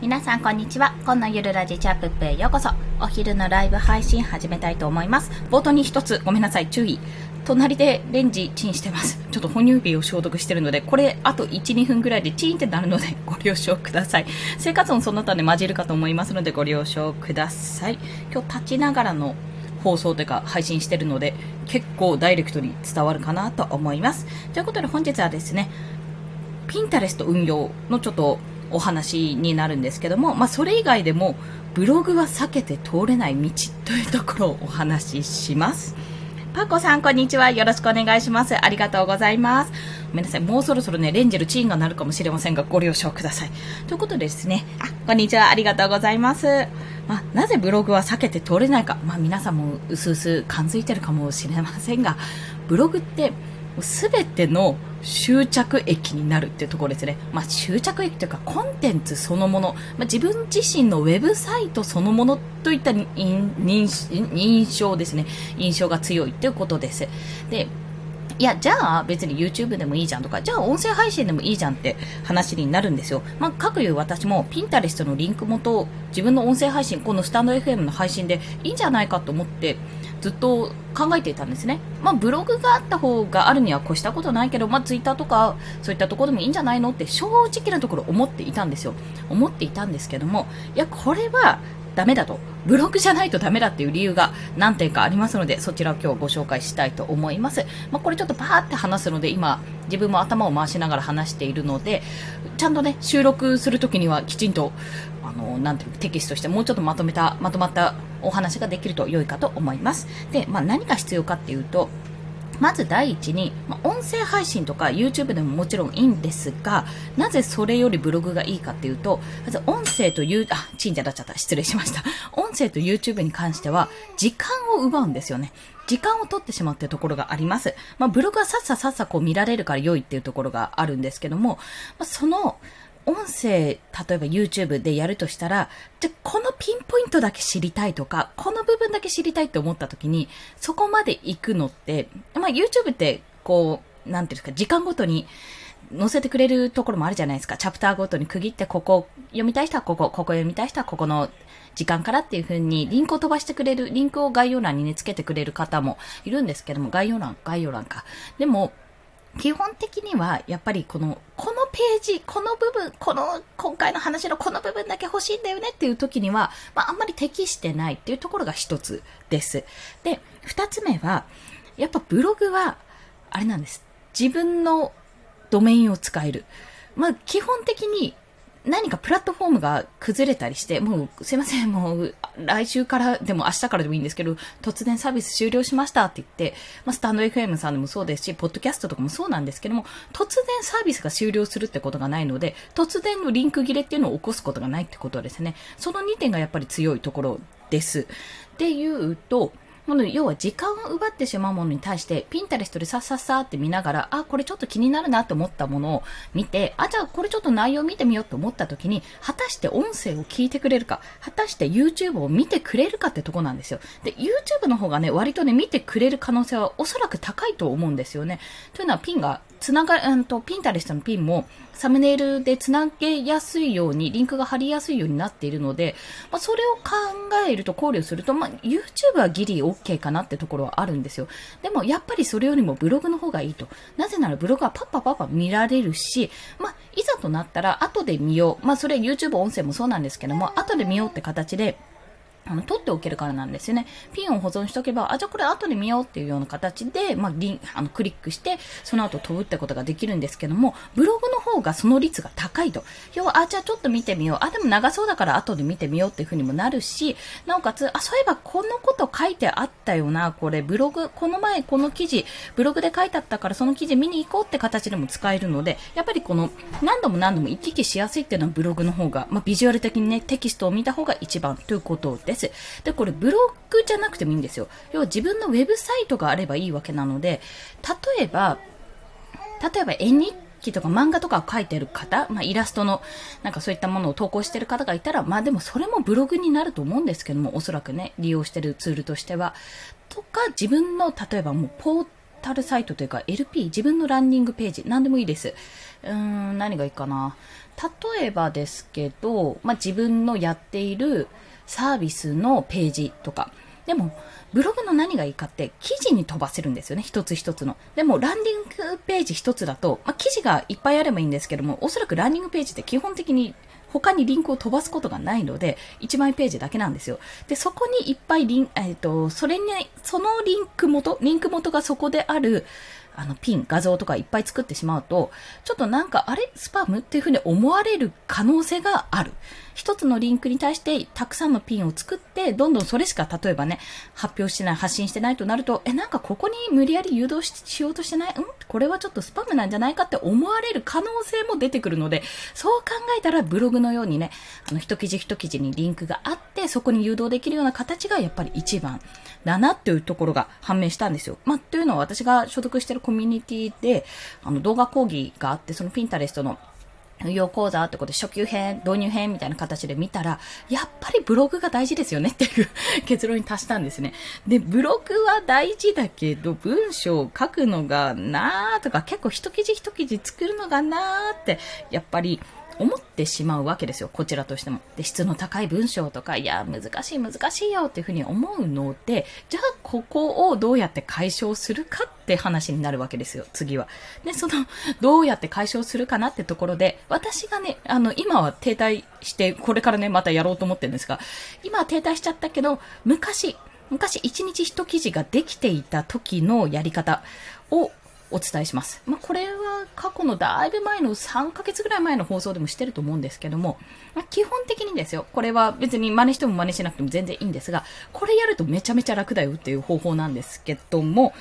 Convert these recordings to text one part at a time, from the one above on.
皆さんこんにちは。今のゆるラジチャップップへようこそ。お昼のライブ配信始めたいと思います。冒頭に一つごめんなさい、注意。隣でレンジチンしてます。ちょっと哺乳瓶を消毒してるので、これあと1、2分ぐらいでチンってなるのでご了承ください。生活音その他で混じるかと思いますのでご了承ください。今日立ちながらの放送というか配信してるので結構ダイレクトに伝わるかなと思います。ということで本日はですね、ピンタレスト運用のちょっとお話になるんですけども、まあ、それ以外でもブログは避けて通れない道というところをお話しします。パコさん、こんにちは。よろしくお願いします。ありがとうございます。ごめんなさい。もうそろそろね、レンジェルチーンが鳴るかもしれませんが、ご了承ください。ということでですね、あ、こんにちは。ありがとうございます。まあ、なぜブログは避けて通れないか。まあ、皆さんもうすうす感づいてるかもしれませんが、ブログって、すべての終着駅になるっていうところですね。まあ、終着駅というかコンテンツそのもの、まあ、自分自身のウェブサイトそのものといった印象ですね。印象が強いということです。で、いや、じゃあ別に YouTube でもいいじゃんとか、じゃあ音声配信でもいいじゃんって話になるんですよ。まあ、各いう私も Pinterest のリンク元自分の音声配信、このスタンド FM の配信でいいんじゃないかと思ってずっと考えていたんですね。まあ、ブログがあった方があるには越したことないけど、まあ、Twitter とかそういったところでもいいんじゃないのって正直なところ思っていたんですよ。思っていたんですけども、いや、これはダメだと。ブログじゃないとダメだっていう理由が何点かありますので、そちらを今日ご紹介したいと思います。まあ、これちょっとバーって話すので、今、自分も頭を回しながら話しているので、ちゃんとね、収録するときにはきちんと、あの、なんていうテキストとしてもうちょっとまとめた、まとまったお話ができると良いかと思います。で、まあ、何が必要かっていうと、まず第一に、まあ、音声配信とか YouTube でももちろんいいんですが、なぜそれよりブログがいいかっていうと、まず音声という、あ、チンジャなっちゃった。失礼しました。音声と YouTube に関しては、時間を奪うんですよね。時間を取ってしまっていうところがあります。まあ、ブログはさっささっさこう見られるから良いっていうところがあるんですけども、まあ、その、音声、例えば YouTube でやるとしたら、じゃ、このピンポイントだけ知りたいとか、この部分だけ知りたいって思った時に、そこまで行くのって、まあ YouTube って、こう、なんていうんですか、時間ごとに、載せてくれるところもあるじゃないですか。チャプターごとに区切って、ここ読みたい人はここ、ここ読みたい人はここの時間からっていう風にリンクを飛ばしてくれる、リンクを概要欄にね、つけてくれる方もいるんですけども、概要欄、概要欄か。でも、基本的には、やっぱりこの、このページ、この部分、この、今回の話のこの部分だけ欲しいんだよねっていう時には、まあ、あんまり適してないっていうところが一つです。で、二つ目は、やっぱブログは、あれなんです。自分のドメインを使える。まあ、基本的に何かプラットフォームが崩れたりして、もうすいません、もう来週からでも明日からでもいいんですけど、突然サービス終了しましたって言って、まあ、スタンド FM さんでもそうですし、ポッドキャストとかもそうなんですけども、突然サービスが終了するってことがないので、突然のリンク切れっていうのを起こすことがないってことですね。その2点がやっぱり強いところです。で言うと、もの要は時間を奪ってしまうものに対して、ピンタレストでさっさっさって見ながら、あ、これちょっと気になるなと思ったものを見て、あ、じゃあこれちょっと内容見てみようと思った時に、果たして音声を聞いてくれるか、果たして YouTube を見てくれるかってとこなんですよ。で、YouTube の方がね、割とね、見てくれる可能性はおそらく高いと思うんですよね。というのはピンが、つなが、うんと、ピンタレストのピンも、サムネイルでつなげやすいように、リンクが貼りやすいようになっているので、まあ、それを考えると、考慮すると、まあ、YouTube はギリ OK かなってところはあるんですよ。でも、やっぱりそれよりもブログの方がいいと。なぜならブログはパッパパッパ見られるし、まあ、いざとなったら後で見よう。まあ、それ YouTube 音声もそうなんですけども、後で見ようって形で、あの、取っておけるからなんですよね。ピンを保存しておけば、あ、じゃあこれ後で見ようっていうような形で、まあ、リン、あの、クリックして、その後飛ぶってことができるんですけども、ブログの方がその率が高いと。要は、あ、じゃあちょっと見てみよう。あ、でも長そうだから後で見てみようっていう風にもなるし、なおかつ、あ、そういえばこのこと書いてあったよな、これ、ブログ、この前この記事、ブログで書いてあったからその記事見に行こうって形でも使えるので、やっぱりこの、何度も何度も行き来しやすいっていうのはブログの方が、まあ、ビジュアル的にね、テキストを見た方が一番ということです。で、これブログじゃなくてもいいんですよ。要は自分のウェブサイトがあればいいわけなので、例えば、例えば絵日記とか漫画とかを描いてる方、まあ、イラストの、なんかそういったものを投稿してる方がいたら、まあでもそれもブログになると思うんですけども、おそらくね、利用してるツールとしては。とか、自分の、例えばもうポータルサイトというか LP、自分のランニングページ、何でもいいです。うーん、何がいいかな。例えばですけど、まあ、自分のやっているサービスのページとか。でも、ブログの何がいいかって記事に飛ばせるんですよね。一つ一つの。でも、ランディングページ一つだと、まあ、記事がいっぱいあればいいんですけども、おそらくランディングページって基本的に他にリンクを飛ばすことがないので、1枚ページだけなんですよ。で、そこにいっぱいリン、えっ、ー、と、それに、そのリンク元、リンク元がそこである、あの、ピン、画像とかいっぱい作ってしまうと、ちょっとなんか、あれ？スパム？っていうふうに思われる可能性がある。一つのリンクに対してたくさんのピンを作って、どんどんそれしか例えばね、発表してない、発信してないとなると、え、なんかここに無理やり誘導しようとしてない？ん？これはちょっとスパムなんじゃないかって思われる可能性も出てくるので、そう考えたらブログのようにね、あの、一記事一記事にリンクがあって、そこに誘導できるような形がやっぱり一番だなっていうところが判明したんですよ。まあ、というのは私が所属してるコミュニティで、あの、動画講義があって、そのピンタレストの運用講座ってことで初級編、導入編みたいな形で見たら、やっぱりブログが大事ですよねっていう結論に達したんですね。で、ブログは大事だけど、文章を書くのがなーとか、結構一記事一記事作るのがなーって、やっぱり、思ってしまうわけですよ、こちらとしても。で、質の高い文章とか、いや、難しい難しいよっていうふうに思うので、じゃあ、ここをどうやって解消するかって話になるわけですよ、次は。で、その、どうやって解消するかなってところで、私がね、あの、今は停滞して、これからね、またやろうと思ってるんですが、今は停滞しちゃったけど、昔、昔1日1記事ができていた時のやり方をお伝えします。まあ、これは過去のだいぶ前の3ヶ月ぐらい前の放送でもしてると思うんですけども、まあ、基本的にですよ、これは別に真似しても真似しなくても全然いいんですが、これやるとめちゃめちゃ楽だよっていう方法なんですけども、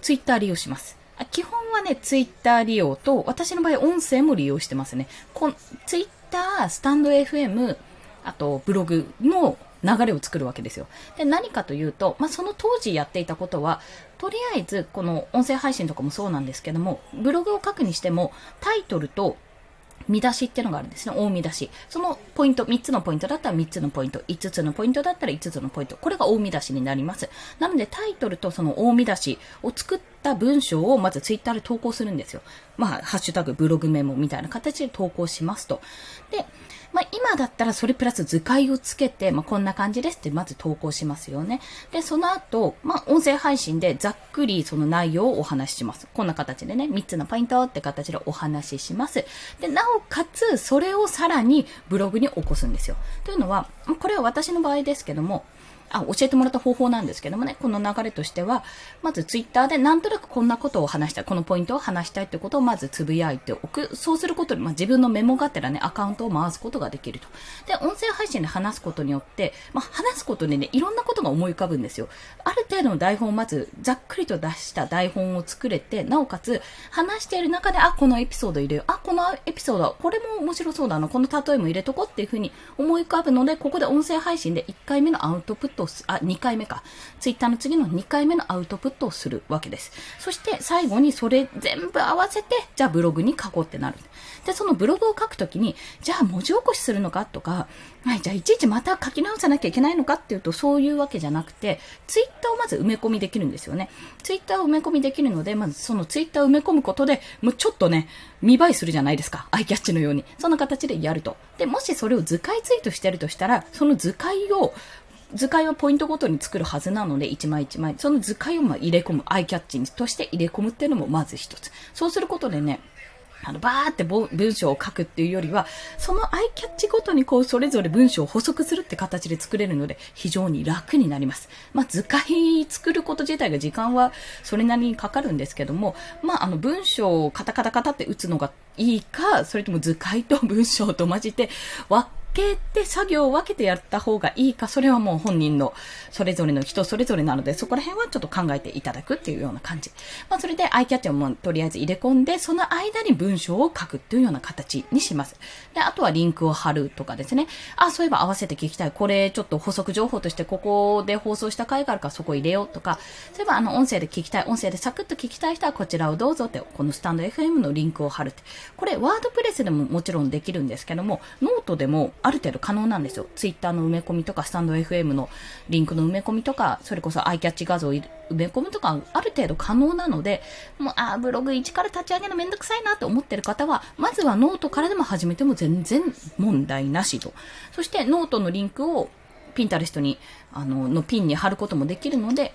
ツイッター利用します。基本はね、ツイッター利用と、私の場合音声も利用してますね。こツイッター、スタンド FM、あとブログの流れを作るわけですよ。で、何かというと、まあ、その当時やっていたことは、とりあえず、この音声配信とかもそうなんですけども、ブログを書くにしても、タイトルと見出しっていうのがあるんですね。大見出し。そのポイント、3つのポイントだったら3つのポイント、5つのポイントだったら5つのポイント。これが大見出しになります。なのでタイトルとその大見出しを作った文章をまずツイッターで投稿するんですよ。まあ、ハッシュタグブログメモみたいな形で投稿しますと。で、まあ、今だったらそれプラス図解をつけて、まあ、こんな感じですってまず投稿しますよね。で、その後、まあ、音声配信でざっくりその内容をお話しします。こんな形でね、3つのポイントって形でお話しします。で、なおかつ、それをさらにブログに起こすんですよ。というのは、これは私の場合ですけども、あ、教えてもらった方法なんですけどもね、この流れとしては、まずツイッターでなんとなくこんなことを話したい、このポイントを話したいってことをまずつぶやいておく。そうすることで、まあ、自分のメモがてらね、アカウントを回すことができると。で、音声配信で話すことによって、まあ、話すことでね、いろんなことが思い浮かぶんですよ。ある程度の台本をまず、ざっくりと出した台本を作れて、なおかつ、話している中で、あ、このエピソード入れよう。あ、このエピソード、これも面白そうだな。この例えも入れとこうっていうふうに思い浮かぶので、ここで音声配信で1回目のアウトプットをす、あ、2回目か。ツイッターの次の2回目のアウトプットをするわけです。そして最後にそれ全部合わせて、じゃあブログに書こうってなる。で、そのブログを書くときに、じゃあ文字起こしするのかとか、はい、じゃあいちいちまた書き直さなきゃいけないのかっていうと、そういうわけじゃなくて、ツイッターをまず埋め込みできるんですよね。ツイッターを埋め込みできるので、まずそのツイッターを埋め込むことで、もうちょっとね、見栄えするじゃないですか。アイキャッチのように。そんな形でやると。で、もしそれを図解ツイートしてるとしたら、その図解を図解はポイントごとに作るはずなので、一枚一枚、その図解をま入れ込む、アイキャッチとして入れ込むっていうのもまず一つ。そうすることでね、あの、バーって文章を書くっていうよりは、そのアイキャッチごとにこう、それぞれ文章を補足するって形で作れるので、非常に楽になります。まあ、図解作ること自体が時間はそれなりにかかるんですけども、まあ、あの、文章をカタカタカタって打つのがいいか、それとも図解と文章と混じって、わけて作業を分けてやった方がいいか、それはもう本人のそれぞれの人それぞれなので、そこら辺はちょっと考えていただくっていうような感じ。まあ、それでアイキャッチをもとりあえず入れ込んで、その間に文章を書くっていうような形にします。で、あとはリンクを貼るとかですね。あ、そういえば合わせて聞きたい。これちょっと補足情報としてここで放送した回があるからそこ入れようとか、そういえばあの音声で聞きたい、音声でサクッと聞きたい人はこちらをどうぞって、このスタンド FM のリンクを貼るって。これワードプレスでももちろんできるんですけども、ノートでもある程度可能なんですよ。ツイッターの埋め込みとか、スタンド FM のリンクの埋め込みとか、それこそアイキャッチ画像埋め込むとか、ある程度可能なので、もう、あブログ1から立ち上げるのめんどくさいなって思ってる方は、まずはノートからでも始めても全然問題なしと。そしてノートのリンクをピンタレストに、あの、のピンに貼ることもできるので、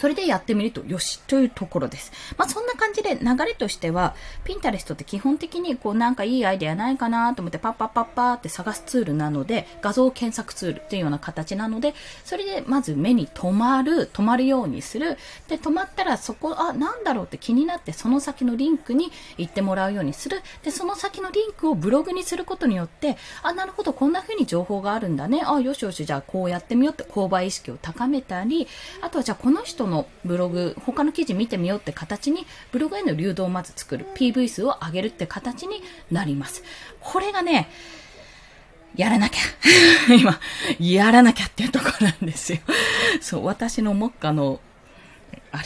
それでやってみるとよしというところです。まあそんな感じで流れとしては、ピンタレストって基本的にこうなんかいいアイデアないかなと思ってパッパッパッパーって探すツールなので、画像検索ツールっていうような形なので、それでまず目に留まる、止まるようにする。で、止まったらそこ、あ、なんだろうって気になってその先のリンクに行ってもらうようにする。で、その先のリンクをブログにすることによって、あ、なるほど、こんな風に情報があるんだね。あ、よしよし、じゃあこうやってみようって購買意識を高めたり、あとはじゃあこの人のブログ、他の記事見てみようって形に、ブログへの流動をまず作る。PV 数を上げるって形になります。これがね、やらなきゃ。今、やらなきゃっていうところなんですよ。そう、私の目下のあれ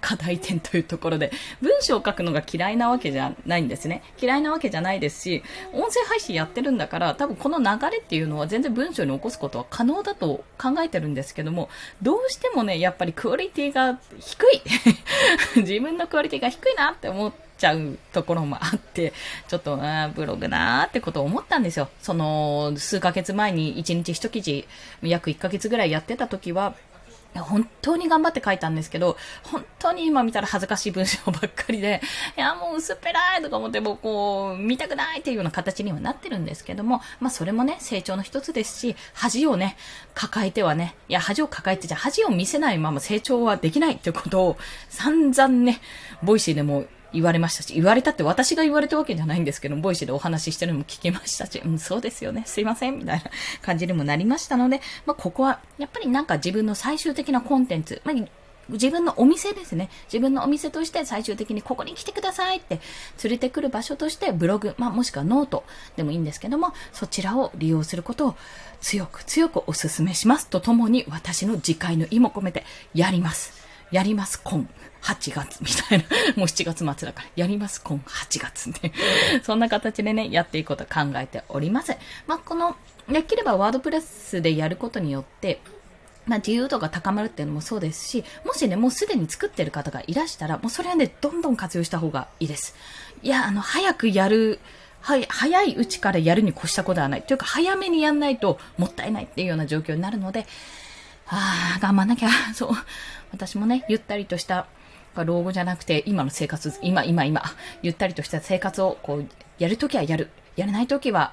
課題点というところで、文章を書くのが嫌いなわけじゃないんですね。嫌いなわけじゃないですし、音声配信やってるんだから、多分この流れっていうのは全然文章に起こすことは可能だと考えてるんですけども、どうしてもね、やっぱりクオリティが低い 自分のクオリティが低いなって思っ、ちゃうところもあって、ちょっと、あブログなーってことを思ったんですよ。その、数ヶ月前に1日1記事、約1ヶ月ぐらいやってた時は、本当に頑張って書いたんですけど、本当に今見たら恥ずかしい文章ばっかりで、いや、もう薄っぺらいとか思って、もうこう、見たくないっていうような形にはなってるんですけども、まあそれもね、成長の一つですし、恥をね、抱えてはね、いや、恥を抱えてじゃ恥を見せないまま成長はできないってことを散々ね、 Voicyでも言われましたし、言われたって私が言われたわけじゃないんですけど、 Voicyでお話ししてるのも聞きましたし、うん、そうですよね、すいません、みたいな感じにもなりましたので、まあ、ここは、やっぱりなんか自分の最終的なコンテンツ、まあ、自分のお店ですね。自分のお店として最終的にここに来てくださいって連れてくる場所としてブログ、まあもしくはノートでもいいんですけども、そちらを利用することを強く強くお勧めしますとともに私の自戒の意も込めてやります。やります、今。8月みたいな。もう7月末だから。やります、今8月ね。そんな形でね、やっていこうと考えております。まあ、この、できればワードプレスでやることによって、まあ、自由度が高まるっていうのもそうですし、もしね、もうすでに作ってる方がいらしたら、もうそれはね、どんどん活用した方がいいです。いや、あの、早くやる、はい、早いうちからやるに越したことはない。というか、早めにやんないともったいないっていうような状況になるので、ああ、頑張んなきゃ。そう。私もね、ゆったりとした老後じゃなくて、今の生活、今、今、今、ゆったりとした生活を、こう、やるときはやる。やれないときは、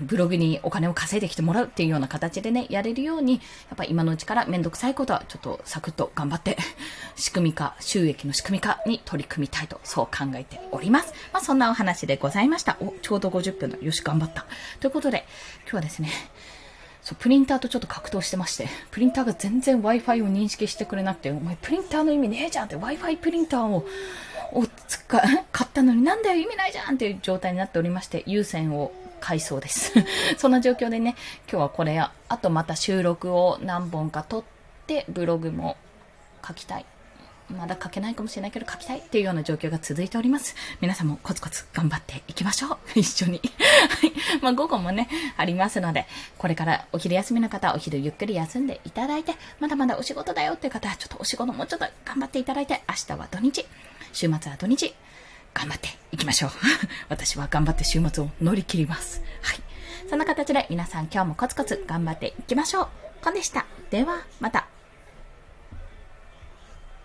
ブログにお金を稼いできてもらうっていうような形でね、やれるように、やっぱ今のうちからめんどくさいことはちょっとサクッと頑張って、仕組み化、収益の仕組み化に取り組みたいと、そう考えております。まあそんなお話でございました。お、ちょうど50分だ。よし、頑張った。ということで、今日はですね、そう、プリンターとちょっと格闘してまして、プリンターが全然 Wi-Fi を認識してくれなくて、お前プリンターの意味ねえじゃんって Wi-Fi プリンターを、を使、買ったのになんだよ意味ないじゃんっていう状態になっておりまして、有線を買いそうです。そんな状況でね、今日はこれや、あとまた収録を何本か撮って、ブログも書きたいまだ書けないかもしれないけど書きたいっていうような状況が続いております。皆さんもコツコツ頑張っていきましょう。一緒に。はい。まあ午後もね、ありますので、これからお昼休みの方お昼ゆっくり休んでいただいて、まだまだお仕事だよっていう方はちょっとお仕事もうちょっと頑張っていただいて、明日は土日、週末は土日、頑張っていきましょう。私は頑張って週末を乗り切ります。はい。そんな形で皆さん今日もコツコツ頑張っていきましょう。コンでした。では、また。